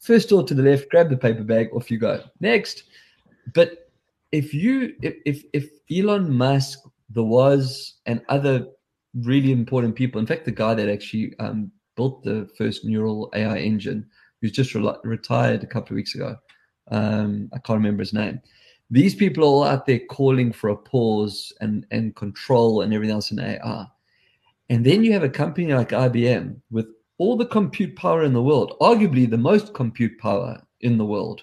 First door to the left, grab the paper bag, off you go. Next. But if you if if, if Elon Musk, the was, and other really important people, in fact, the guy that actually um, built the first neural AI engine, who's just re- retired a couple of weeks ago, um, I can't remember his name. These people are all out there calling for a pause and and control and everything else in AI. And then you have a company like IBM with all the compute power in the world, arguably the most compute power in the world.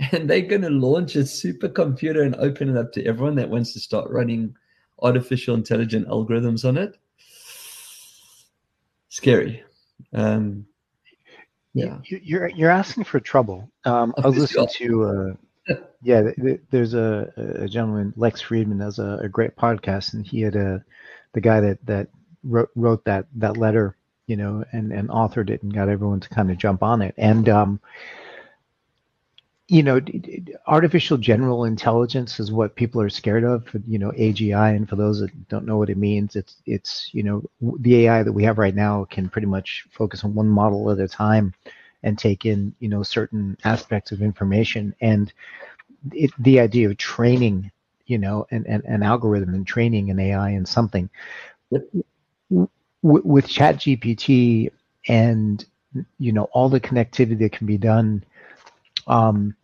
And they're going to launch a supercomputer and open it up to everyone that wants to start running artificial intelligent algorithms on it. Scary. Um, yeah, you're you're asking for trouble. Um, I was listening to yeah, there's a, a gentleman Lex Fridman, has a, a, great podcast, and he had a the guy that that wrote, wrote that that letter you know, and, and authored it and got everyone to kind of jump on it. And, um, you know, artificial general intelligence is what people are scared of. You know, AGI, and for those that don't know what it means, it's it's you know the AI that we have right now can pretty much focus on one model at a time and take in you know certain aspects of information. And it, the idea of training, you know, an, an, an algorithm and training an AI and something w- with ChatGPT and you know all the connectivity that can be done, um,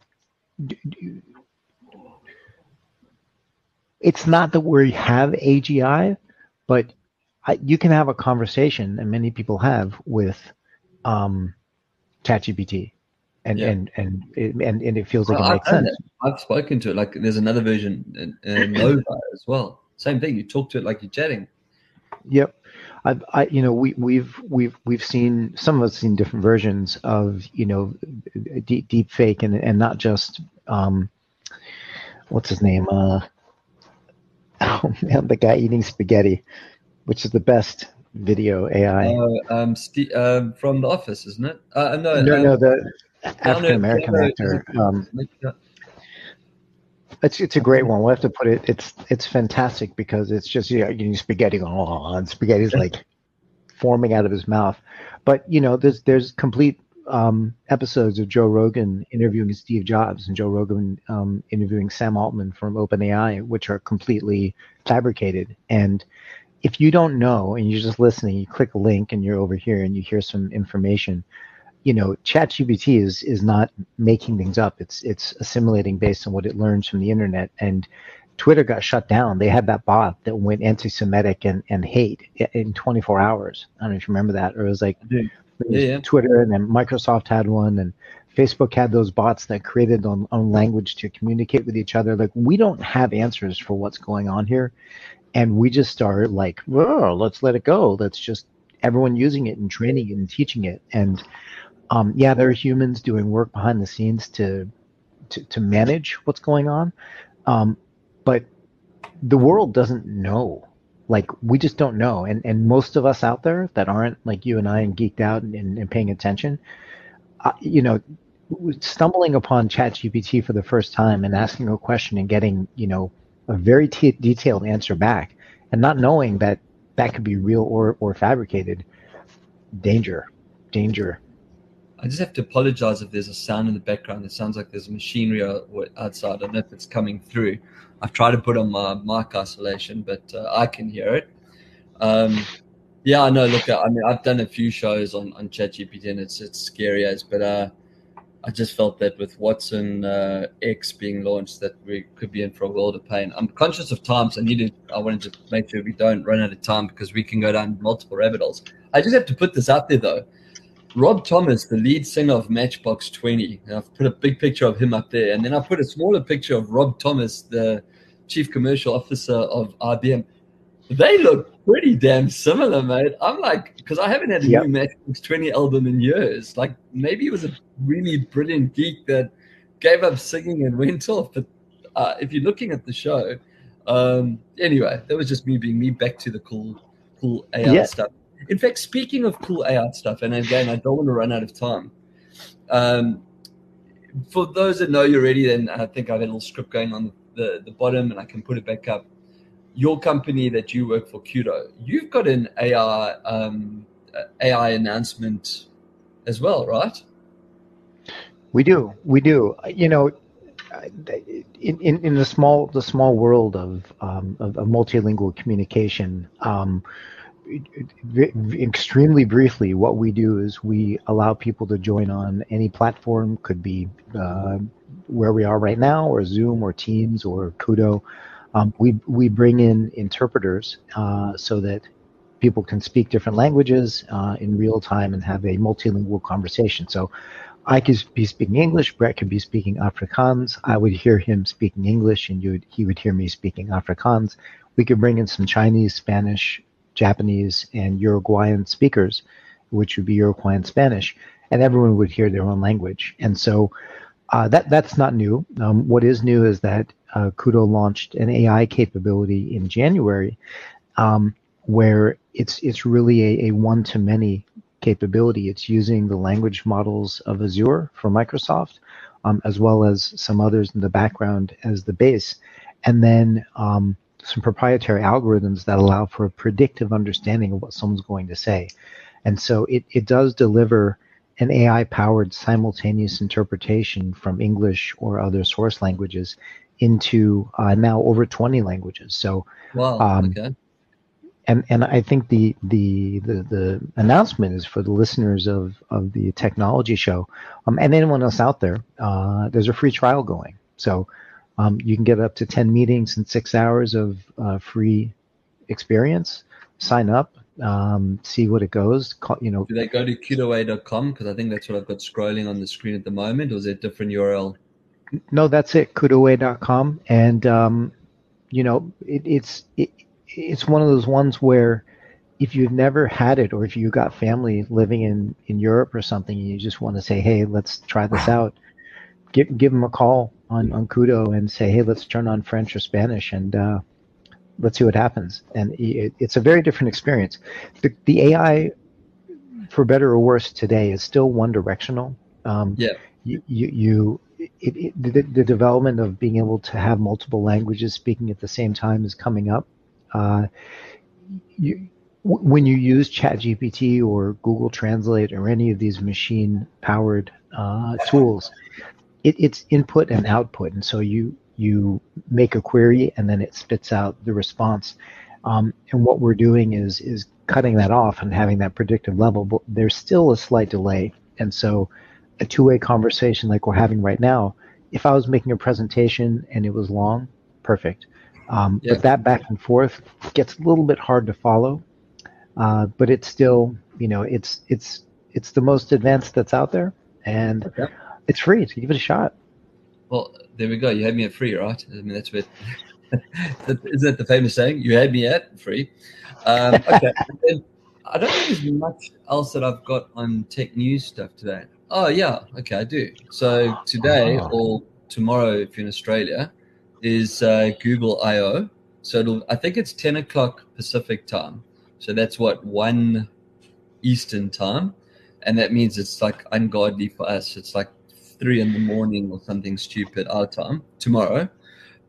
it's not that we have AGI, but I, you can have a conversation, and many people have with um, ChatGPT, and yeah. and and it, and and it feels like well, it makes I've sense. I've spoken to it. Like there's another version, in Nova as well. Same thing. You talk to it like you're chatting. Yep. I, I, you know, we, we've we've we've seen some of us seen different versions of you know, deep deep fake and and not just um, what's his name? Uh, oh man, the guy eating spaghetti, which is the best video AI. Uh, um, St- um, from The Office, isn't it? Uh, no, no, um, no, the African American actor. Um, it's it's a great one. We'll have to put it. It's it's fantastic because it's just you know, spaghetti going on, and spaghetti's like forming out of his mouth. But you know, there's there's complete um, episodes of Joe Rogan interviewing Steve Jobs and Joe Rogan um, interviewing Sam Altman from OpenAI, which are completely fabricated. And if you don't know and you're just listening, you click a link and you're over here and you hear some information you know, ChatGPT is is not making things up. It's it's assimilating based on what it learns from the internet. And Twitter got shut down. They had that bot that went anti-Semitic and, and hate in 24 hours. I don't know if you remember that. Or it was like yeah. yeah. Twitter, and then Microsoft had one, and Facebook had those bots that created on, on language to communicate with each other. Like we don't have answers for what's going on here, and we just start like, oh, let's let it go. Let's just everyone using it and training it and teaching it and um, yeah, there are humans doing work behind the scenes to to, to manage what's going on, um, but the world doesn't know. Like we just don't know, and and most of us out there that aren't like you and I and geeked out and, and, and paying attention, uh, you know, stumbling upon ChatGPT for the first time and asking a question and getting you know a very t- detailed answer back, and not knowing that that could be real or or fabricated, danger, danger. I just have to apologize if there's a sound in the background. It sounds like there's machinery outside. I don't know if it's coming through. I've tried to put on my mic isolation, but uh, I can hear it. Um, yeah, I know. Look, I mean, I've done a few shows on on ChatGPT, and it's it's scary as, but uh, I just felt that with Watson uh, X being launched, that we could be in for a world of pain. I'm conscious of time, so I needed. I wanted to make sure we don't run out of time because we can go down multiple rabbit holes. I just have to put this out there, though. Rob Thomas, the lead singer of Matchbox 20, and I've put a big picture of him up there, and then I put a smaller picture of Rob Thomas, the chief commercial officer of IBM. They look pretty damn similar, mate. I'm like, because I haven't had a yep. new Matchbox 20 album in years. Like, maybe he was a really brilliant geek that gave up singing and went off. But uh, if you're looking at the show, um, anyway, that was just me being me back to the cool, cool AI yeah. stuff. In fact, speaking of cool AI stuff, and again, I don't want to run out of time. Um, for those that know you already, then I think I have had a little script going on the, the bottom, and I can put it back up. Your company that you work for, Kudo, you've got an AI um, AI announcement as well, right? We do, we do. You know, in, in, in the small the small world of um, of, of multilingual communication, um, extremely briefly, what we do is we allow people to join on any platform. Could be uh, where we are right now, or Zoom, or Teams, or Kudo. Um, we we bring in interpreters uh, so that people can speak different languages uh, in real time and have a multilingual conversation. So. I could be speaking English. Brett could be speaking Afrikaans. I would hear him speaking English, and would, he would hear me speaking Afrikaans. We could bring in some Chinese, Spanish, Japanese, and Uruguayan speakers, which would be Uruguayan Spanish, and everyone would hear their own language. And so uh, that that's not new. Um, what is new is that uh, Kudo launched an AI capability in January, um, where it's it's really a, a one to many capability. It's using the language models of Azure for Microsoft, um, as well as some others in the background as the base, and then um, some proprietary algorithms that allow for a predictive understanding of what someone's going to say. And so it, it does deliver an AI powered simultaneous interpretation from English or other source languages into uh, now over 20 languages. So, wow, um, okay. And, and I think the, the, the, the, announcement is for the listeners of, of the technology show um, and anyone else out there. Uh, there's a free trial going. So um, you can get up to 10 meetings and six hours of uh, free experience. Sign up, um, see what it goes. You know, do they go to kudoway.com? Because I think that's what I've got scrolling on the screen at the moment. Or is it a different URL? No, that's it. Kudoway.com, and um, you know, it, it's it, it's one of those ones where if you've never had it, or if you've got family living in in Europe or something, and you just want to say, "Hey, let's try this out," give give them a call on, on Kudo and say, hey, let's turn on French or Spanish and uh, let's see what happens. And it, it's a very different experience. The, the, AI, for better or worse, today is still one directional. Um, yeah. You, you, you it, it, the, the, development of being able to have multiple languages speaking at the same time is coming up. Uh, you, when you use ChatGPT or Google Translate or any of these machine-powered uh, tools, it, it's input and output, and so you you make a query and then it spits out the response. Um, and what we're doing is is cutting that off and having that predictive level, but there's still a slight delay. And so, a two-way conversation like we're having right now, if I was making a presentation and it was long, perfect. Um, yeah. But that back and forth gets a little bit hard to follow. Uh, but it's still, you know, it's it's it's the most advanced that's out there, and okay. It's free. So give it a shot. Well, there we go. You had me at free, right? I mean, that's what. Isn't that the famous saying? You had me at free. Um, okay. I don't think there's much else that I've got on tech news stuff today. Oh yeah, okay, I do. So today oh. or tomorrow, if you're in Australia, is uh, Google I/O, So it'll, I think it's 10 o'clock Pacific time. So that's what one Eastern time, and that means it's like ungodly for us. It's like three in the morning or something stupid our time tomorrow.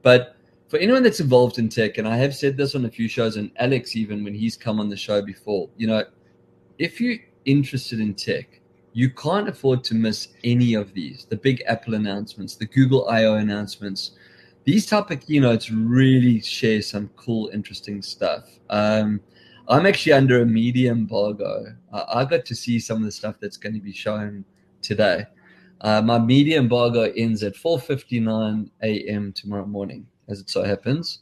But for anyone that's involved in tech, and I have said this on a few shows, and Alex even when he's come on the show before, you know, if you're interested in tech, you can't afford to miss any of these. The big Apple announcements, the Google I/O announcements, these type of keynotes really share some cool, interesting stuff. Um, I'm actually under a media embargo. I, I got to see some of the stuff that's going to be shown today. Uh, my media embargo ends at 4:59 a.m. tomorrow morning, as it so happens.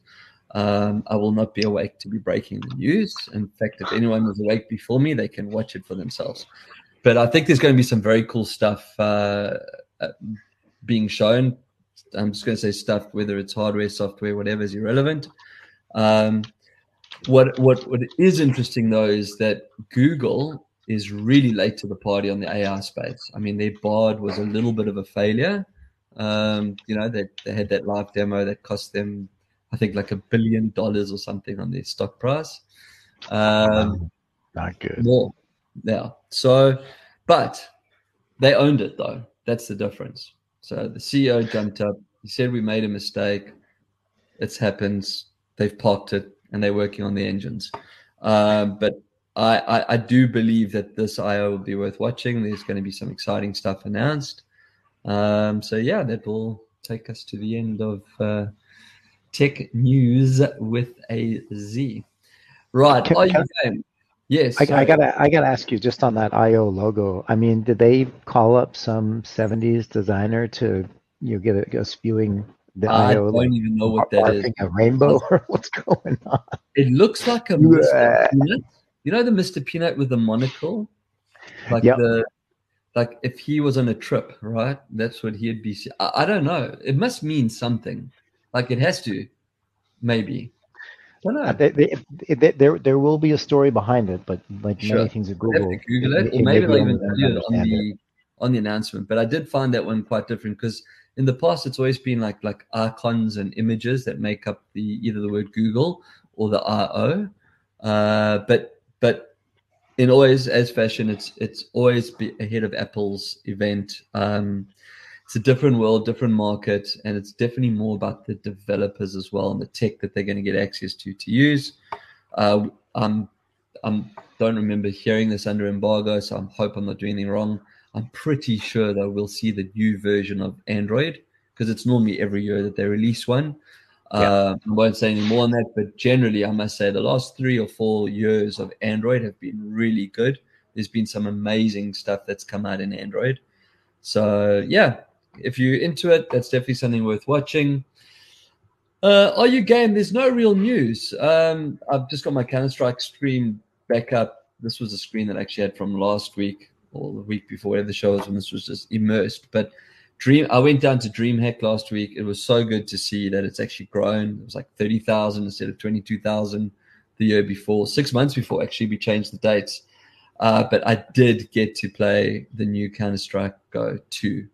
Um, I will not be awake to be breaking the news. In fact, if anyone was awake before me, they can watch it for themselves. But I think there's going to be some very cool stuff uh, uh being shown. I'm just going to say stuff, whether it's hardware, software, whatever is irrelevant. Um, what what what is interesting though is that Google is really late to the party on the AI space. I mean, their Bard was a little bit of a failure. Um, you know, they, they had that live demo that cost them, I think, like a billion dollars or something on their stock price. Um, Not good. More, yeah. So, but they owned it though. That's the difference. So the CEO jumped up. He said, "We made a mistake. It's happened. They've parked it and they're working on the engines. Um, but I, I, I, do believe that this IO will be worth watching. There's going to be some exciting stuff announced. Um, so yeah, that will take us to the end of uh, tech news with a Z. Right, can, are you Yes, I, I, gotta I gotta ask you just on that IO logo. I mean, did they call up some '70s designer to you know, get a, a spewing the I IO, I don't like, even know what that is. A rainbow or what's going on? It looks like a Mr. You know the Mr. Peanut with the monocle, like yep. the like if he was on a trip, right? That's what he'd be. I, I don't know. It must mean something. Like it has to, maybe. I don't know. Uh, they, they, they, there, there will be a story behind it, but like sure. many things at Google, Google it, it or maybe they'll even tell it on the on the announcement. But I did find that one quite different because in the past it's always been like like icons and images that make up the either the word Google or the IO. Uh, but but in always as fashion, it's it's always be ahead of Apple's event. Um, it's a different world, different market, and it's definitely more about the developers as well and the tech that they're going to get access to to use. Uh, I'm, I'm don't remember hearing this under embargo, so I hope I'm not doing anything wrong. I'm pretty sure that we'll see the new version of Android because it's normally every year that they release one. Yeah. Uh, I won't say any more on that, but generally, I must say the last three or four years of Android have been really good. There's been some amazing stuff that's come out in Android. So, yeah, if you're into it, that's definitely something worth watching. Uh, are you game? There's no real news. Um, I've just got my Counter Strike stream back up. This was a screen that I actually had from last week or the week before, the show was when this was just immersed. But Dream, I went down to DreamHack last week. It was so good to see that it's actually grown. It was like thirty thousand instead of twenty two thousand the year before. Six months before, actually, we changed the dates. Uh, but I did get to play the new Counter Strike Go two.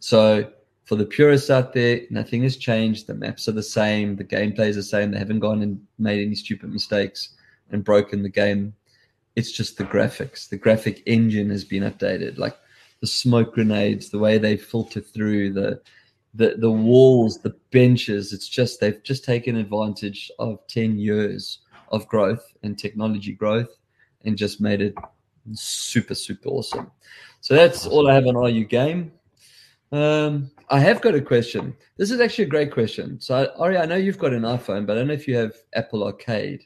So for the purists out there, nothing has changed. The maps are the same. The gameplay is the same. They haven't gone and made any stupid mistakes and broken the game it's just the graphics. The graphic engine has been updated. Like the smoke grenades, the way they filter through the the the walls, the benches. It's just they've just taken advantage of ten years of growth and technology growth and just made it super super awesome. So that's all I have on Are You Game. Um, I have got a question. This is actually a great question. So Ari, I know you've got an iPhone, but I don't know if you have Apple Arcade.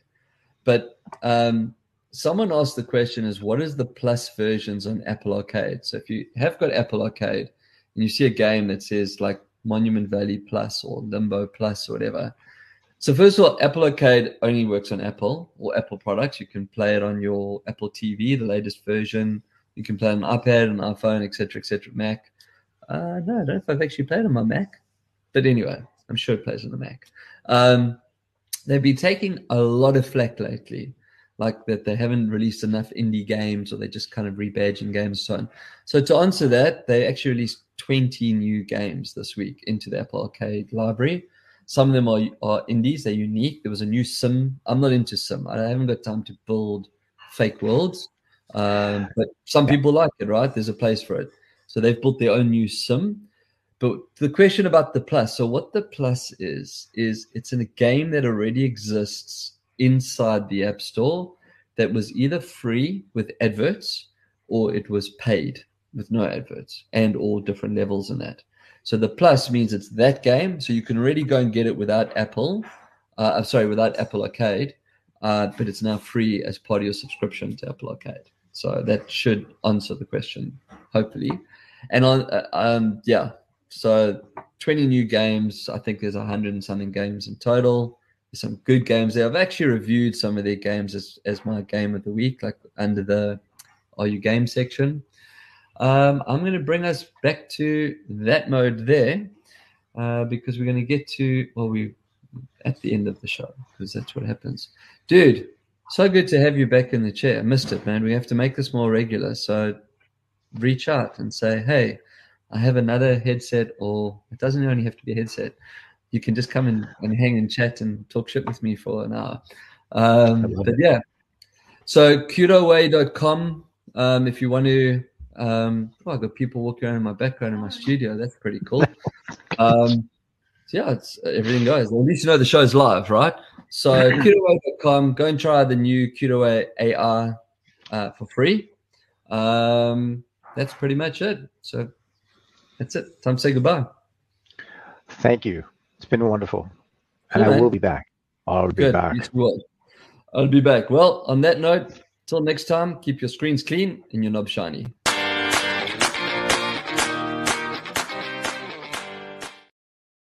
But um, someone asked the question is what is the plus versions on Apple Arcade? So if you have got Apple Arcade and you see a game that says like Monument Valley Plus or Limbo Plus or whatever. So first of all, Apple Arcade only works on Apple or Apple products. You can play it on your Apple TV, the latest version. You can play on iPad, an iPhone, etc., etc., Mac. Uh, no, I don't know if I've actually played on my Mac, but anyway, I'm sure it plays on the Mac. Um, they've been taking a lot of flack lately like that they haven't released enough indie games or they're just kind of rebadging games and so on. So to answer that, they actually released 20 new games this week into the Apple Arcade library. Some of them are, are indies, they're unique. There was a new sim. I'm not into sim. I haven't got time to build fake worlds. Um, but some people like it, right? There's a place for it. So they've built their own new sim. But the question about the plus, so what the plus is, is it's in a game that already exists inside the App Store that was either free with adverts or it was paid with no adverts and all different levels in that. So the plus means it's that game, so you can already go and get it without Apple. Uh, I'm sorry, without Apple Arcade, uh, but it's now free as part of your subscription to Apple Arcade. So that should answer the question, hopefully. And on, uh, um, yeah, so 20 new games. I think there's a hundred and something games in total. Some good games there. I've actually reviewed some of their games as, as my game of the week, like under the Are You Game section. Um, I'm going to bring us back to that mode there uh, because we're going to get to, well, we at the end of the show because that's what happens. Dude, so good to have you back in the chair. I missed it, man. We have to make this more regular. So reach out and say, hey, I have another headset, or it doesn't only have to be a headset. You can just come and, and hang and chat and talk shit with me for an hour. Um, but yeah. So kudoway.com um, if you want to um, oh, I've got people walking around in my background in my studio. That's pretty cool. Um, so yeah, it's everything goes. Well, at least you know the show's live, right? So kudoway.com, go and try the new Cutaway AR uh, for free. Um, that's pretty much it. So that's it. Time to say goodbye. Thank you. It's been wonderful. And I will be back. I'll be Good. back. I'll be back. Well, on that note, till next time, keep your screens clean and your knobs shiny.